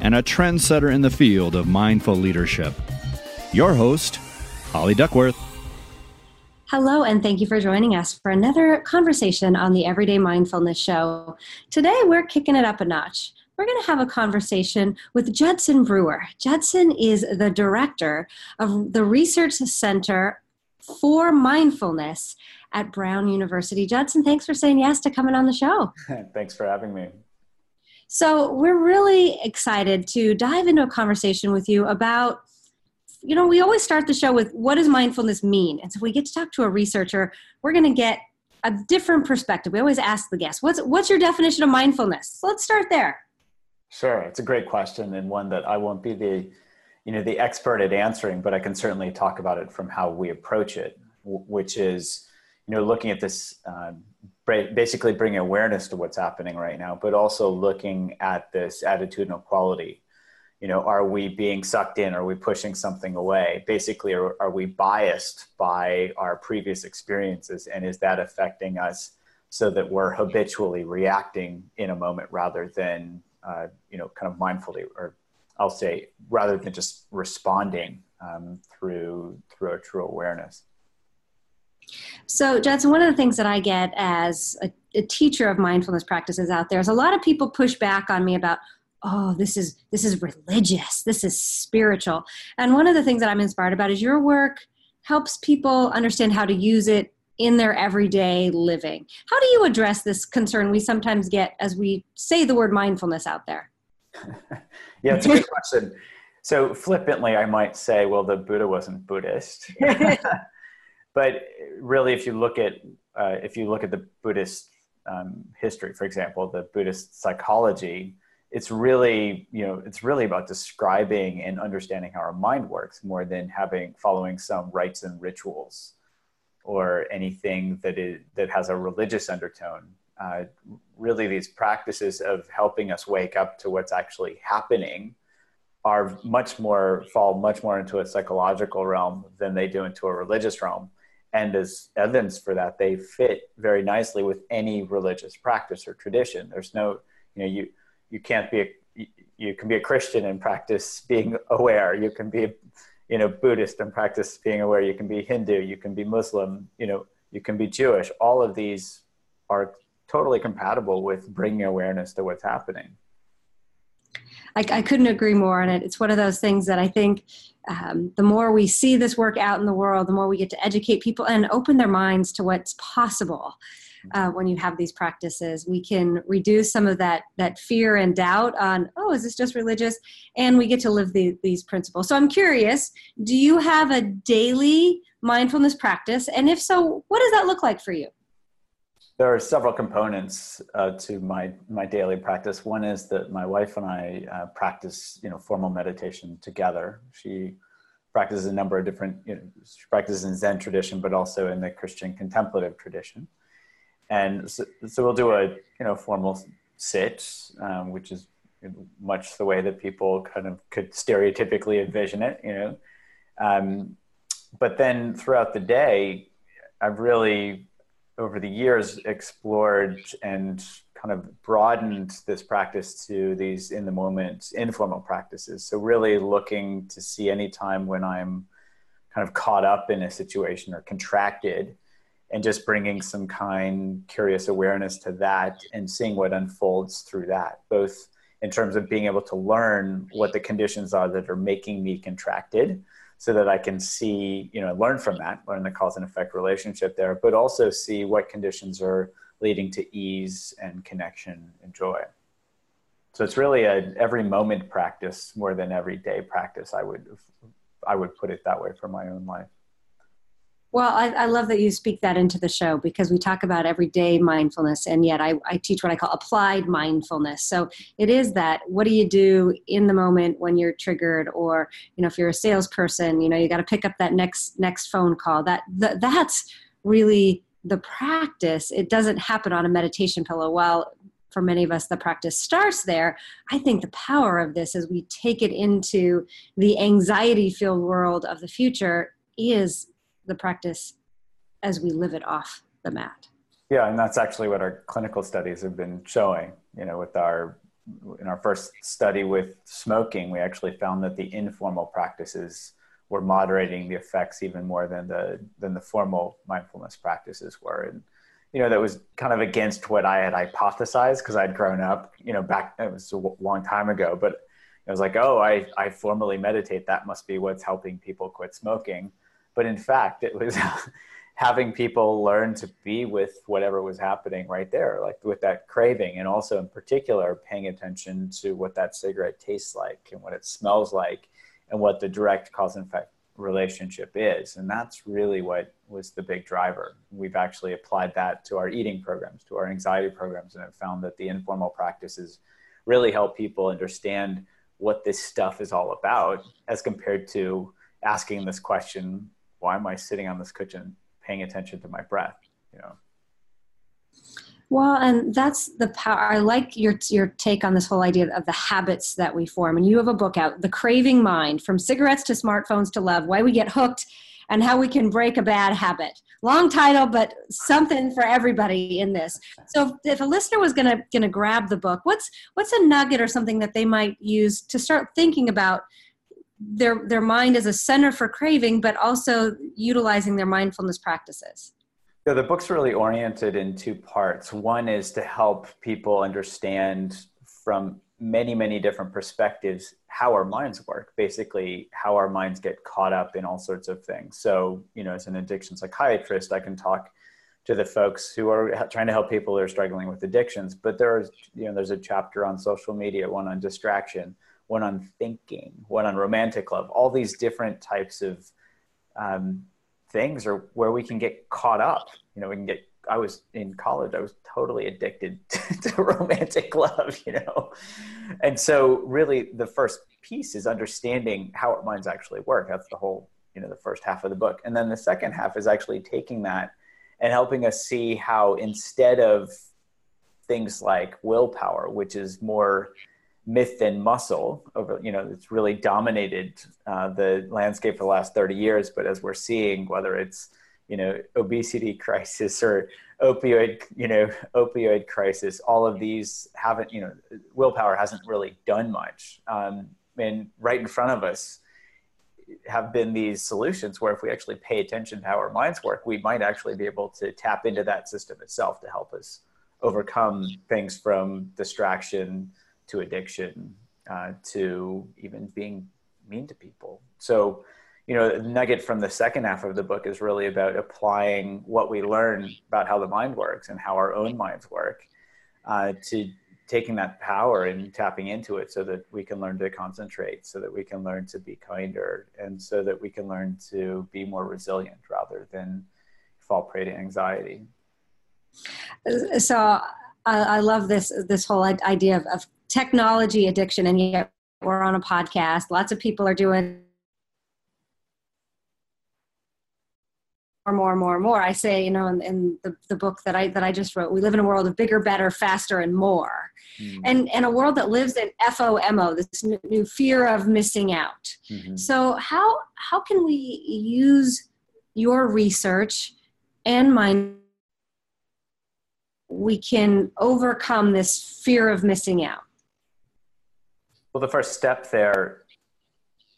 and a trendsetter in the field of mindful leadership. Your host, Holly Duckworth. Hello, and thank you for joining us for another conversation on the Everyday Mindfulness Show. Today, we're kicking it up a notch. We're going to have a conversation with Judson Brewer. Judson is the director of the Research Center for Mindfulness at Brown University. Judson, thanks for saying yes to coming on the show. thanks for having me. So, we're really excited to dive into a conversation with you about you know, we always start the show with what does mindfulness mean? And so we get to talk to a researcher, we're going to get a different perspective. We always ask the guest, what's what's your definition of mindfulness? So let's start there. Sure, it's a great question and one that I won't be the you know the expert at answering, but I can certainly talk about it from how we approach it, which is you know looking at this uh, basically bringing awareness to what's happening right now, but also looking at this attitudinal quality. You know are we being sucked in? Are we pushing something away? Basically are, are we biased by our previous experiences and is that affecting us so that we're habitually reacting in a moment rather than uh, you know kind of mindfully or i'll say rather than just responding um, through through a true awareness so, Judson, one of the things that I get as a, a, teacher of mindfulness practices out there is a lot of people push back on me about, oh this is this is religious this is spiritual. And one of the things that i'm inspired about is your work helps people understand how to use it in their everyday living. How do you address this concern we sometimes get as we say the word mindfulness out there? Yeah it's a good question. So flippantly i might say well the buddha wasn't buddhist but really if you look at uh, if you look at the buddhist um, history for example the buddhist psychology it's really you know it's really about describing and understanding how our mind works more than having following some rites and rituals or anything that is that has a religious undertone. Uh, really these practices of helping us wake up to what's actually happening are much more fall much more into a psychological realm than they do into a religious realm and as evidence for that they fit very nicely with any religious practice or tradition there's no you know you you can't be a you can be a Christian and practice being aware. You can be, you know, Buddhist and practice being aware. You can be Hindu. You can be Muslim. You know, you can be Jewish. All of these are totally compatible with bringing awareness to what's happening. I, I couldn't agree more on it. It's one of those things that I think um, the more we see this work out in the world, the more we get to educate people and open their minds to what's possible uh, when you have these practices. We can reduce some of that that fear and doubt on oh is this just religious? And we get to live the, these principles. So i'm curious do you have a daily mindfulness practice? And if so what does that look like for you there are several components uh, to my my daily practice. One is that my wife and I uh, practice, you know, formal meditation together. She practices a number of different, you know, she practices in Zen tradition, but also in the Christian contemplative tradition and so, so, we'll do a you know formal sit, um, which is much the way that people kind of could stereotypically envision it, you know. Um, but then throughout the day, I've really over the years explored and kind of broadened this practice to these in the moment informal practices. So really looking to see any time when I'm kind of caught up in a situation or contracted and just bringing some kind curious awareness to that and seeing what unfolds through that both in terms of being able to learn what the conditions are that are making me contracted so that I can see, you know, learn from that, learn the cause and effect relationship there, but also see what conditions are leading to ease and connection and joy. So it's really a every moment practice more than every day practice. I would I would put it that way for my own life. Well, I, I, love that you speak that into the show because we talk about everyday mindfulness, and yet I, I, teach what I call applied mindfulness. So it is that what do you do in the moment when you're triggered, or you know, if you're a salesperson, you know, you got to pick up that next next phone call. That, that that's really the practice. It doesn't happen on a meditation pillow. While for many of us the practice starts there, I think the power of this as we take it into the anxiety filled world of the future is the practice as we live it off the mat. Yeah, and that's actually what our clinical studies have been showing. You know, with our in our first study with smoking, we actually found that the informal practices were moderating the effects even more than the than the formal mindfulness practices were. And you know, that was kind of against what I had hypothesized because I'd grown up, you know, back it was a long time ago, but I was like, oh, I, I formally meditate. That must be what's helping people quit smoking. But in fact, it was having people learn to be with whatever was happening right there, like with that craving, and also in particular, paying attention to what that cigarette tastes like and what it smells like and what the direct cause and effect relationship is. And that's really what was the big driver. We've actually applied that to our eating programs, to our anxiety programs, and have found that the informal practices really help people understand what this stuff is all about as compared to asking this question why am I sitting on this cushion paying attention to my breath? You know. Well, and that's the power. I like your your take on this whole idea of the habits that we form. And you have a book out, The Craving Mind: From Cigarettes to Smartphones to Love: Why We Get Hooked and How We Can Break a Bad Habit. Long title, but something for everybody in this. So, if a listener was gonna gonna grab the book, what's what's a nugget or something that they might use to start thinking about their their mind as a center for craving but also utilizing their mindfulness practices. Yeah the book's really oriented in two parts. One is to help people understand from many many different perspectives how our minds work basically how our minds get caught up in all sorts of things. So you know as an addiction psychiatrist i can talk to the folks who are trying to help people who are struggling with addictions but there's you know there's a chapter on social media one on distraction one on thinking, one on romantic love, all these different types of um, things are where we can get caught up. You know, we can get, I was in college, I was totally addicted to, to romantic love, you know? And so really the first piece is understanding how our minds actually work. That's the whole, you know, the first half of the book. And then the second half is actually taking that and helping us see how instead of things like willpower, which is more myth and muscle over you know it's really dominated uh, the landscape for the last 30 years. But as we're seeing whether it's you know obesity crisis or opioid you know opioid crisis all of these haven't you know willpower hasn't really done much. Um, and right in front of us have been these solutions where if we actually pay attention to how our minds work we might actually be able to tap into that system itself to help us overcome things from distraction to addiction uh, to even being mean to people. So, you know, the nugget from the second half of the book is really about applying what we learn about how the mind works and how our own minds work uh, to taking that power and tapping into it so that we can learn to concentrate, so that we can learn to be kinder, and so that we can learn to be more resilient rather than fall prey to anxiety. So I, I love this this whole idea of, of technology addiction, and yet we're on a podcast. Lots of people are doing more, more, more, more. I say, you know, in, in, the, the book that I that I just wrote, we live in a world of bigger, better, faster, and more, mm-hmm. and and a world that lives in FOMO, this new fear of missing out. Mm-hmm. So how how can we use your research and mine? We can overcome this fear of missing out. Well, the first step there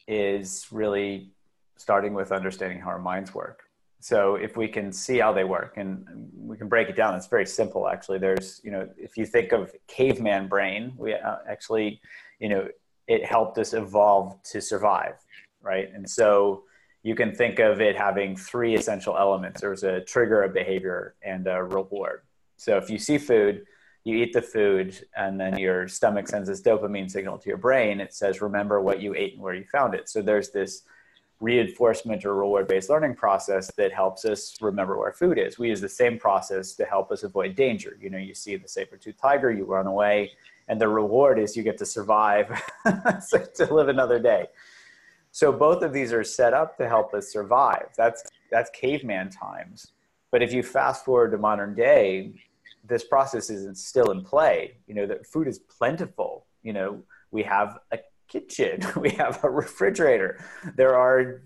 is really starting with understanding how our minds work. so if we can see how they work and we can break it down, it's very simple actually. There's, you know, if you think of caveman brain, we uh, actually, you know, it helped us evolve to survive, right? And so you can think of it having three essential elements. There's a trigger, a behavior, and a reward. So if you see food, you eat the food, and then your stomach sends this dopamine signal to your brain. It says, remember what you ate and where you found it. So there's this reinforcement or reward based learning process that helps us remember where food is. We use the same process to help us avoid danger. You know, you see the saber tooth tiger, you run away, and the reward is you get to survive to live another day. So both of these are set up to help us survive. That's that's caveman times. But if you fast forward to modern day, this process is still in play. You know, that food is plentiful. You know, we have a kitchen, we have a refrigerator. There are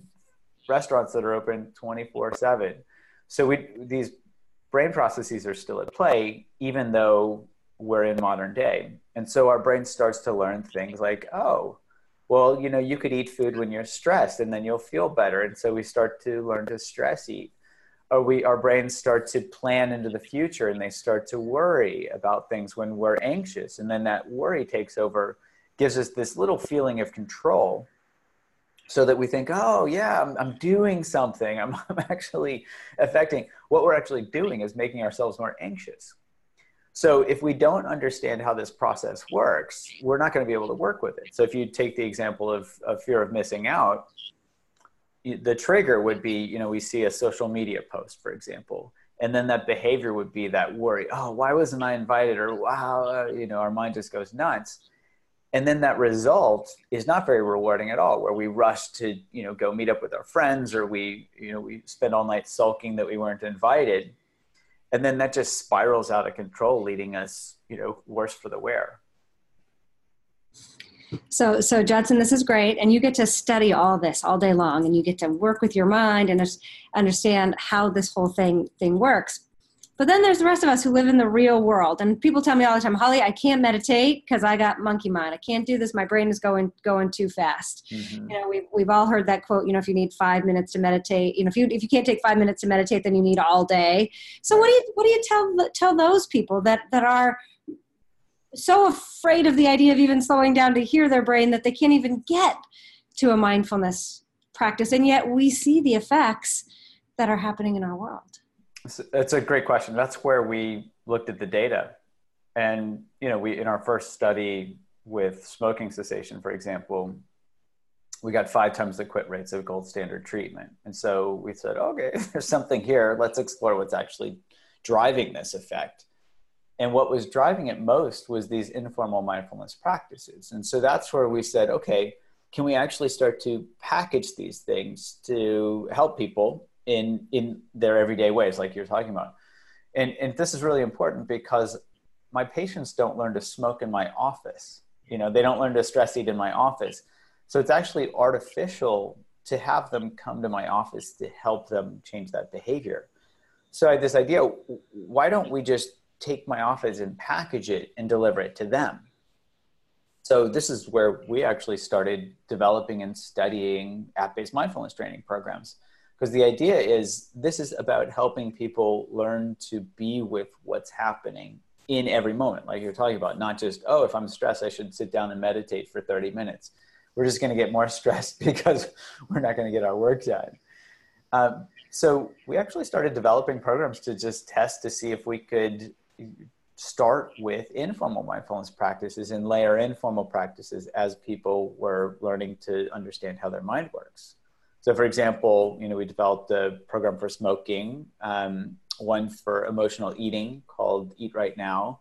restaurants that are open 24 7. So we, these brain processes are still at play, even though we're in modern day. And so our brain starts to learn things like, oh, well, you know, you could eat food when you're stressed and then you'll feel better. And so we start to learn to stress eat. Or we, our brains start to plan into the future and they start to worry about things when we're anxious. And then that worry takes over gives us this little feeling of control so that we think, oh, yeah, I'm, I'm doing something. I'm, I'm actually affecting. What we're actually doing is making ourselves more anxious. So if we don't understand how this process works, we're not going to be able to work with it. So if you take the example of, of fear of missing out, the trigger would be, you know, we see a social media post, for example, and then that behavior would be that worry. Oh, why wasn't I invited? Or wow, uh, you know, our mind just goes nuts and then that result is not very rewarding at all where we rush to you know go meet up with our friends or we you know we spend all night sulking that we weren't invited and then that just spirals out of control leading us you know worse for the wear so so judson this is great and you get to study all this all day long and you get to work with your mind and understand how this whole thing thing works but then there's the rest of us who live in the real world. And people tell me all the time, Holly, I can't meditate because I got monkey mind. I can't do this. My brain is going going too fast. Mm-hmm. You know, we've, we've all heard that quote, you know, if you need five minutes to meditate, you know, if you if you can't take five minutes to meditate, then you need all day. So what do you what do you tell tell those people that that are so afraid of the idea of even slowing down to hear their brain that they can't even get to a mindfulness practice and yet we see the effects that are happening in our world it's a great question. That's where we looked at the data. And, you know, we, in our first study with smoking cessation, for example, we got five times the quit rates of gold standard treatment. And so we said, okay, there's something here. Let's explore what's actually driving this effect. And what was driving it most was these informal mindfulness practices. And so that's where we said, okay, can we actually start to package these things to help people in in their everyday ways like you're talking about? And and this is really important because my patients don't learn to smoke in my office. You know they don't learn to stress eat in my office. So it's actually artificial to have them come to my office to help them change that behavior. So i had this idea why don't we just take my office and package it and deliver it to them. So this is where we actually started developing and studying app-based mindfulness training programs. Because the idea is this is about helping people learn to be with what's happening in every moment. Like you're talking about not just oh if i'm stressed i should sit down and meditate for 30 minutes. We're just going to get more stressed because we're not going to get our work done. Um, so we actually started developing programs to just test to see if we could start with informal mindfulness practices and layer informal practices as people were learning to understand how their mind works so, for example, you know, we developed a program for smoking, um, one for emotional eating called Eat Right Now.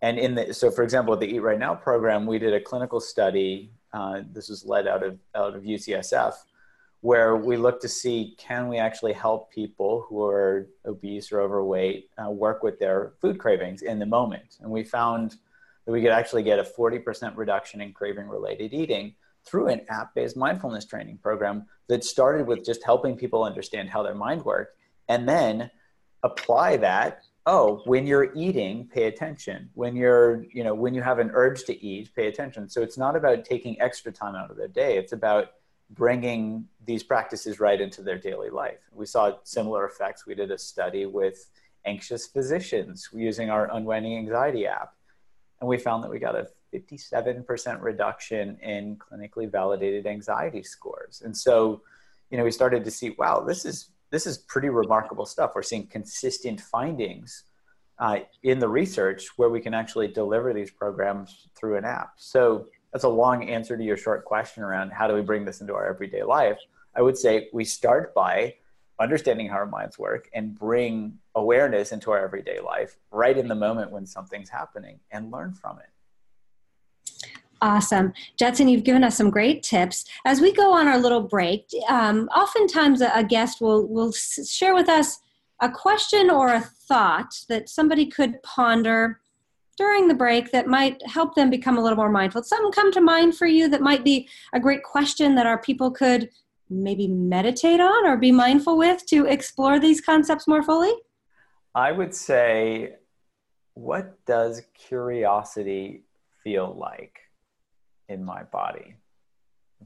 And in the, so for example, the Eat Right Now program, we did a clinical study. Uh, this was led out of, out of UCSF, where we look to see can we actually help people who are obese or overweight uh, work with their food cravings in the moment. And we found that we could actually get a 40% reduction in craving related eating through an app based mindfulness training program that started with just helping people understand how their mind worked and then apply that oh when you're eating pay attention. When you're you know when you have an urge to eat pay attention. So it's not about taking extra time out of their day. It's about bringing these practices right into their daily life. We saw similar effects. We did a study with anxious physicians using our Unwinding Anxiety app, and we found that we got a 57% reduction in clinically validated anxiety scores. And so, you know, we started to see, wow, this is this is pretty remarkable stuff. We're seeing consistent findings uh, in the research where we can actually deliver these programs through an app. So that's a long answer to your short question around how do we bring this into our everyday life. I would say we start by understanding how our minds work and bring awareness into our everyday life right in the moment when something's happening and learn from it. Awesome. Judson, you've given us some great tips. As we go on our little break, um, oftentimes a, a guest will, will share with us a question or a thought that somebody could ponder during the break that might help them become a little more mindful. Something come to mind for you that might be a great question that our people could maybe meditate on or be mindful with to explore these concepts more fully? I would say, what does curiosity feel like? in my body?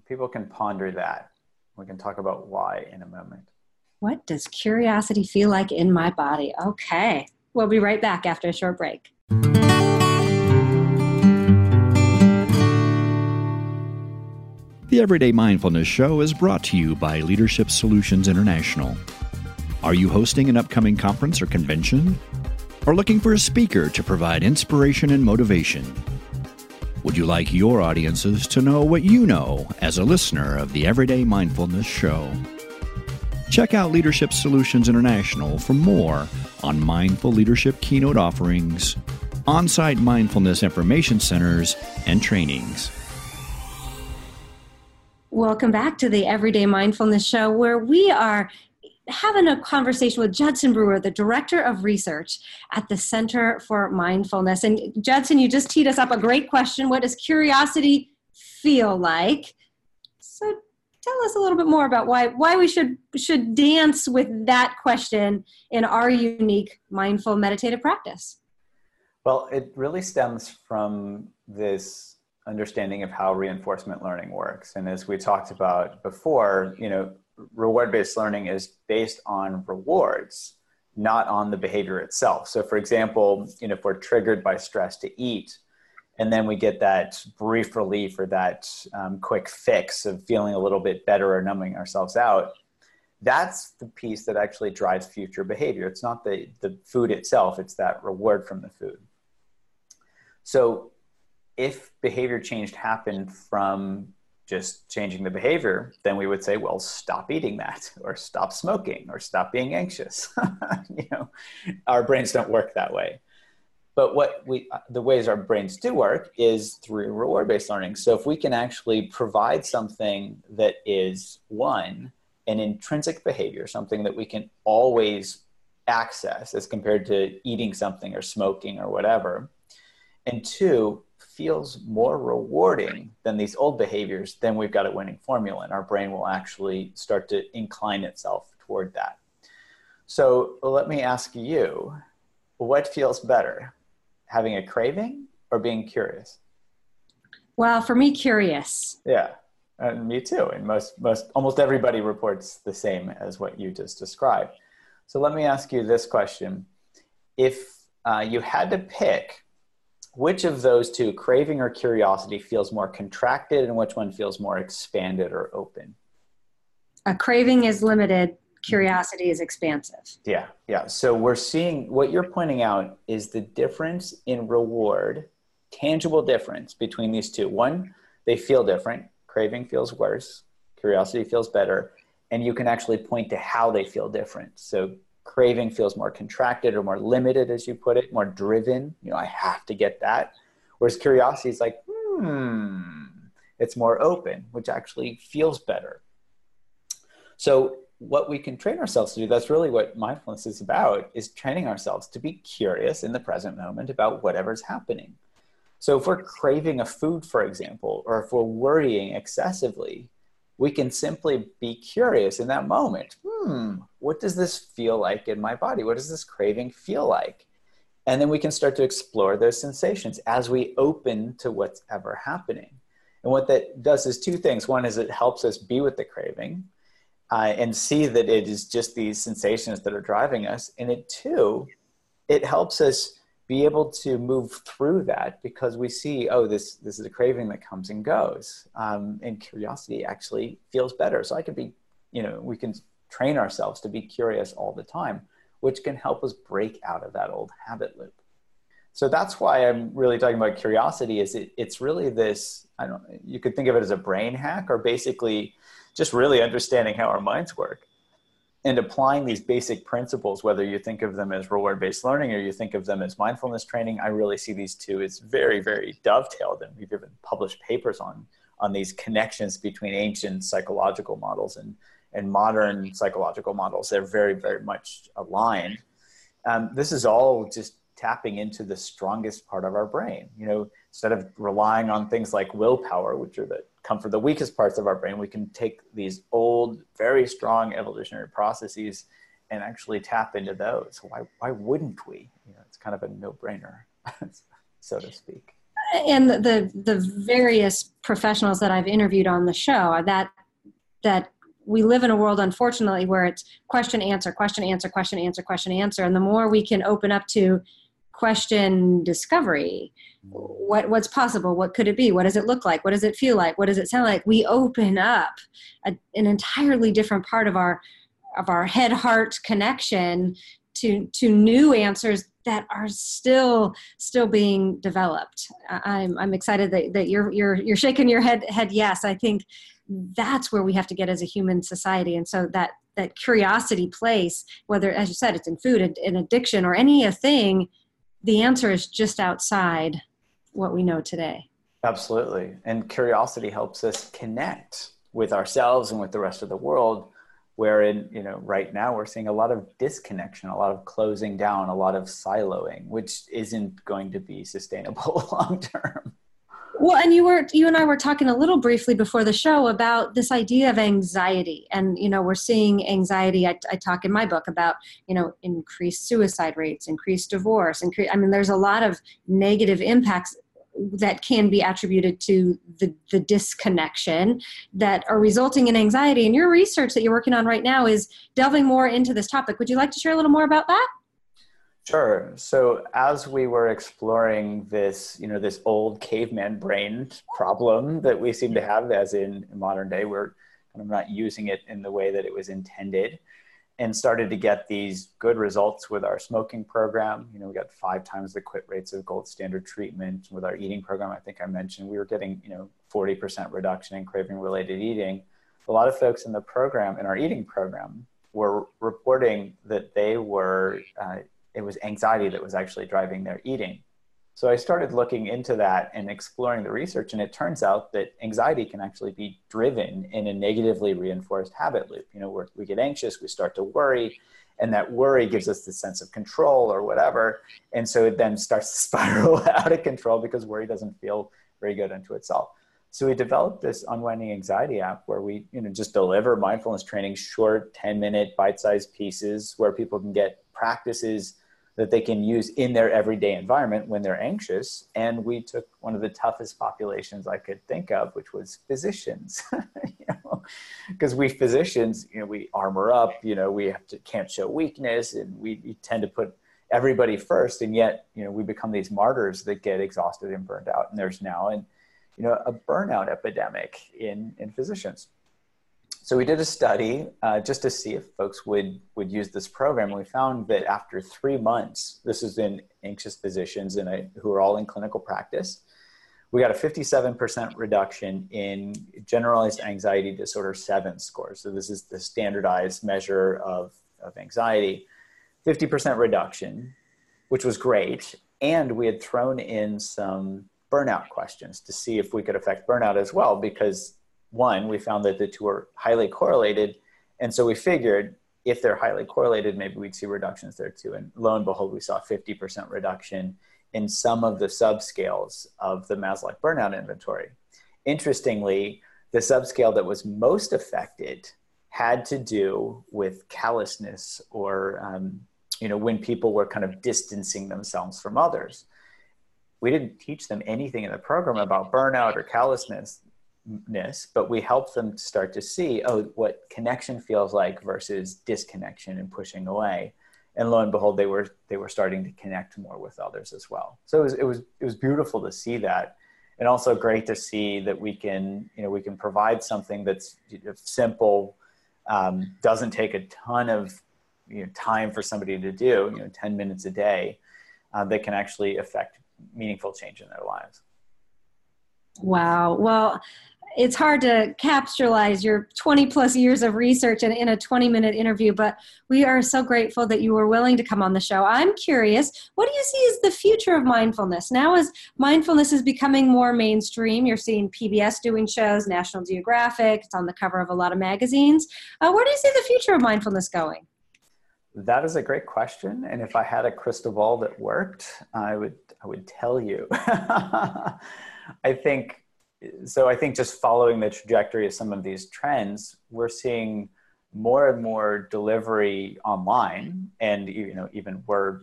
People can ponder that. We can talk about why in a moment. What does curiosity feel like in my body? Okay. We'll be right back after a short break. The Everyday Mindfulness Show is brought to you by Leadership Solutions International. Are you hosting an upcoming conference or convention? Or looking for a speaker to provide inspiration and motivation? Would you like your audiences to know what you know as a listener of the Everyday Mindfulness Show? Check out Leadership Solutions International for more on mindful leadership keynote offerings, on site mindfulness information centers, and trainings. Welcome back to the Everyday Mindfulness Show, where we are having a conversation with Judson Brewer, the Director of Research at the Center for Mindfulness. And Judson, you just teed us up a great question. What does curiosity feel like? So tell us a little bit more about why why we should should dance with that question in our unique mindful meditative practice. Well, it really stems from this understanding of how reinforcement learning works. And as we talked about before, you know, reward based learning is based on rewards, not on the behavior itself. So, for example, you know, if we're triggered by stress to eat, and then we get that brief relief or that um, quick fix of feeling a little bit better or numbing ourselves out, that's the piece that actually drives future behavior. It's not the, the food itself, it's that reward from the food. So, if behavior change happened from just changing the behavior, then we would say, well, stop eating that, or stop smoking, or stop being anxious. you know, our brains don't work that way. But what we, the ways our brains do work is through reward-based learning. So if we can actually provide something that is one, an intrinsic behavior, something that we can always access as compared to eating something or smoking or whatever, and two, feels more rewarding than these old behaviors, then we've got a winning formula, and our brain will actually start to incline itself toward that. So let me ask you what feels better, having a craving or being curious? Well, for me, curious. Yeah, and me too. And most, most, almost everybody reports the same as what you just described. So let me ask you this question: If uh, you had to pick which of those two, craving or curiosity, feels more contracted and which one feels more expanded or open? A craving is limited, curiosity is expansive. Yeah, yeah. So we're seeing what you're pointing out is the difference in reward, tangible difference between these two. One, they feel different. Craving feels worse, curiosity feels better. And you can actually point to how they feel different. So craving feels more contracted or more limited, as you put it, more driven. You know, I have to get that. Whereas curiosity is like, hmm, it's more open, which actually feels better. So, what we can train ourselves to do, that's really what mindfulness is about, is training ourselves to be curious in the present moment about whatever's happening. So, if we're craving a food, for example, or if we're worrying excessively, we can simply be curious in that moment. Hmm, what does this feel like in my body? What does this craving feel like? And then we can start to explore those sensations as we open to what's ever happening. And what that does is two things. One is it helps us be with the craving uh, and see that it is just these sensations that are driving us. And it two, it helps us be able to move through that because we see, oh, this this is a craving that comes and goes, um, and curiosity actually feels better. So I could be, you know, we can train ourselves to be curious all the time, which can help us break out of that old habit loop. So that's why I'm really talking about curiosity. Is it, it's really this? I don't. You could think of it as a brain hack, or basically just really understanding how our minds work and applying these basic principles, whether you think of them as reward based learning or you think of them as mindfulness training, I really see these two as very, very dovetailed. And we've even published papers on, on these connections between ancient psychological models and, and modern psychological models. They're very, very much aligned. Um, this is all just tapping into the strongest part of our brain. You know, instead of relying on things like willpower, which are the come from the weakest parts of our brain, we can take these old, very strong evolutionary processes and actually tap into those. Why, why wouldn't we? You know, it's kind of a no-brainer, so to speak. And the, the various professionals that I've interviewed on the show are that that we live in a world unfortunately where it's question answer question answer question answer question answer and the more we can open up to question discovery. What what's possible? What could it be? What does it look like? What does it feel like? What does it sound like? We open up a, an entirely different part of our of our head heart connection to to new answers that are still still being developed. I'm i'm excited that, that you're you're you're shaking your head head yes. I think that's where we have to get as a human society. And so that that curiosity place whether as you said it's in food an addiction or any a thing the answer is just outside what we know today. Absolutely. And curiosity helps us connect with ourselves and with the rest of the world. Wherein, you know, right now we're seeing a lot of disconnection, a lot of closing down, a lot of siloing, which isn't going to be sustainable long term. Well, and you were you and I were talking a little briefly before the show about this idea of anxiety, and you know we're seeing anxiety. I, I talk in my book about you know increased suicide rates, increased divorce, incre- I mean, there's a lot of negative impacts that can be attributed to the, the disconnection that are resulting in anxiety. And your research that you're working on right now is delving more into this topic. Would you like to share a little more about that? Sure. So as we were exploring this, you know, this old caveman brain problem that we seem to have, as in modern day, we're kind of not using it in the way that it was intended, and started to get these good results with our smoking program. You know, we got five times the quit rates of gold standard treatment with our eating program. I think I mentioned we were getting, you know, 40% reduction in craving related eating. A lot of folks in the program, in our eating program, were reporting that they were uh, it was anxiety that was actually driving their eating. So I started looking into that and exploring the research, and it turns out that anxiety can actually be driven in a negatively reinforced habit loop. You know, we get anxious, we start to worry, and that worry gives us this sense of control or whatever. And so it then starts to spiral out of control because worry doesn't feel very good unto itself. So we developed this unwinding anxiety app where we, you know, just deliver mindfulness training, short 10 minute bite-sized pieces where people can get practices that they can use in their everyday environment when they're anxious. And we took one of the toughest populations I could think of, which was physicians. you know, because we physicians, you know, we armor up. You know, we have to can't show weakness, and we, we tend to put everybody first. And yet, you know, we become these martyrs that get exhausted and burned out. And there's now and you know a burnout epidemic in in physicians so we did a study uh, just to see if folks would would use this program. We found that after three months, this is in anxious physicians and who are all in clinical practice, we got a 57% reduction in generalized anxiety disorder seven scores. So this is the standardized measure of, of anxiety. 50% reduction, which was great. And we had thrown in some burnout questions to see if we could affect burnout as well, because one, we found that the two are highly correlated. And so we figured if they're highly correlated, maybe we'd see reductions there too. And lo and behold, we saw 50% reduction in some of the subscales of the Maslach burnout inventory. Interestingly, the subscale that was most affected had to do with callousness or um, you know when people were kind of distancing themselves from others we didn't teach them anything in the program about burnout or callousness but we help them start to see, oh, what connection feels like versus disconnection and pushing away. And lo and behold, they were they were starting to connect more with others as well. So it was it was it was beautiful to see that, and also great to see that we can you know we can provide something that's simple, um, doesn't take a ton of you know, time for somebody to do, you know, ten minutes a day, uh, that can actually affect meaningful change in their lives. Wow. Well, it's hard to capitalize your 20 plus years of research in, in a 20 minute interview, but we are so grateful that you were willing to come on the show. I'm curious, what do you see as the future of mindfulness? Now, as mindfulness is becoming more mainstream, you're seeing PBS doing shows, National Geographic, it's on the cover of a lot of magazines. Uh, where do you see the future of mindfulness going? That is a great question, and if I had a crystal ball that worked, I would I would tell you. I think so. I think just following the trajectory of some of these trends, we're seeing more and more delivery online, and you know, even we're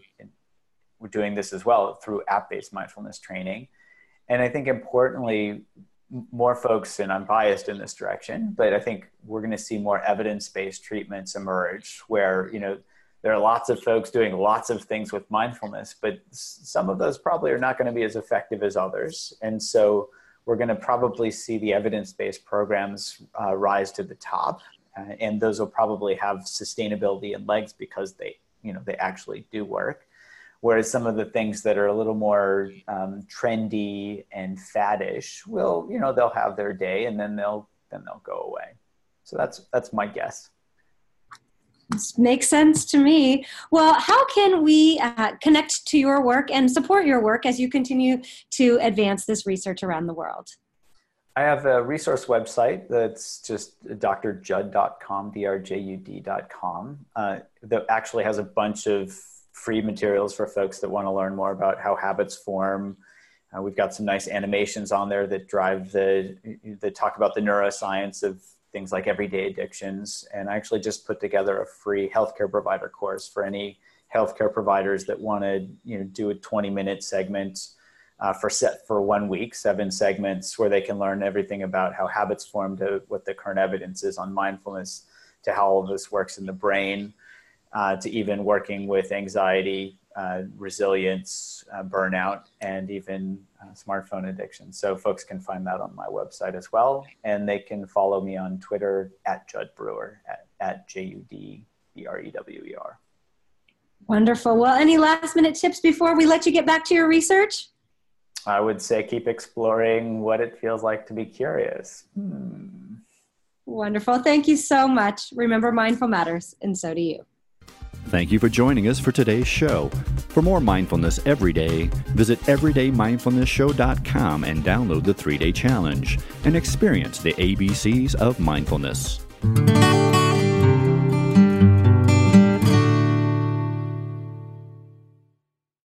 we're doing this as well through app-based mindfulness training. And I think importantly, more folks, and I'm biased in this direction, but I think we're going to see more evidence-based treatments emerge, where you know there are lots of folks doing lots of things with mindfulness, but some of those probably are not going to be as effective as others. And so we're going to probably see the evidence based programs uh, rise to the top. Uh, and those will probably have sustainability and legs because they, you know, they actually do work. Whereas some of the things that are a little more um, trendy and faddish will, you know, they'll have their day and then they'll then they'll go away. So that's that's my guess makes sense to me. Well, how can we uh, connect to your work and support your work as you continue to advance this research around the world? I have a resource website that's just drjudd.com, drjud.com, uh, that actually has a bunch of free materials for folks that want to learn more about how habits form. Uh, we've got some nice animations on there that drive the, that talk about the neuroscience of things like everyday addictions. And I actually just put together a free healthcare provider course for any healthcare providers that want to you know do a 20 minute segment uh, for set for one week, seven segments where they can learn everything about how habits form to what the current evidence is on mindfulness, to how all this works in the brain, uh, to even working with anxiety, uh, resilience, uh, burnout, and even uh, smartphone addiction. So folks can find that on my website as well. And they can follow me on Twitter at Jud Brewer, at, at J U D B R E W E R. Wonderful. Well, any last minute tips before we let you get back to your research? I would say keep exploring what it feels like to be curious. Hmm. Wonderful. Thank you so much. Remember, mindful matters, and so do you. Thank you for joining us for today's show. For more mindfulness every day, visit everydaymindfulnessshow.com and download the three day challenge and experience the ABCs of mindfulness.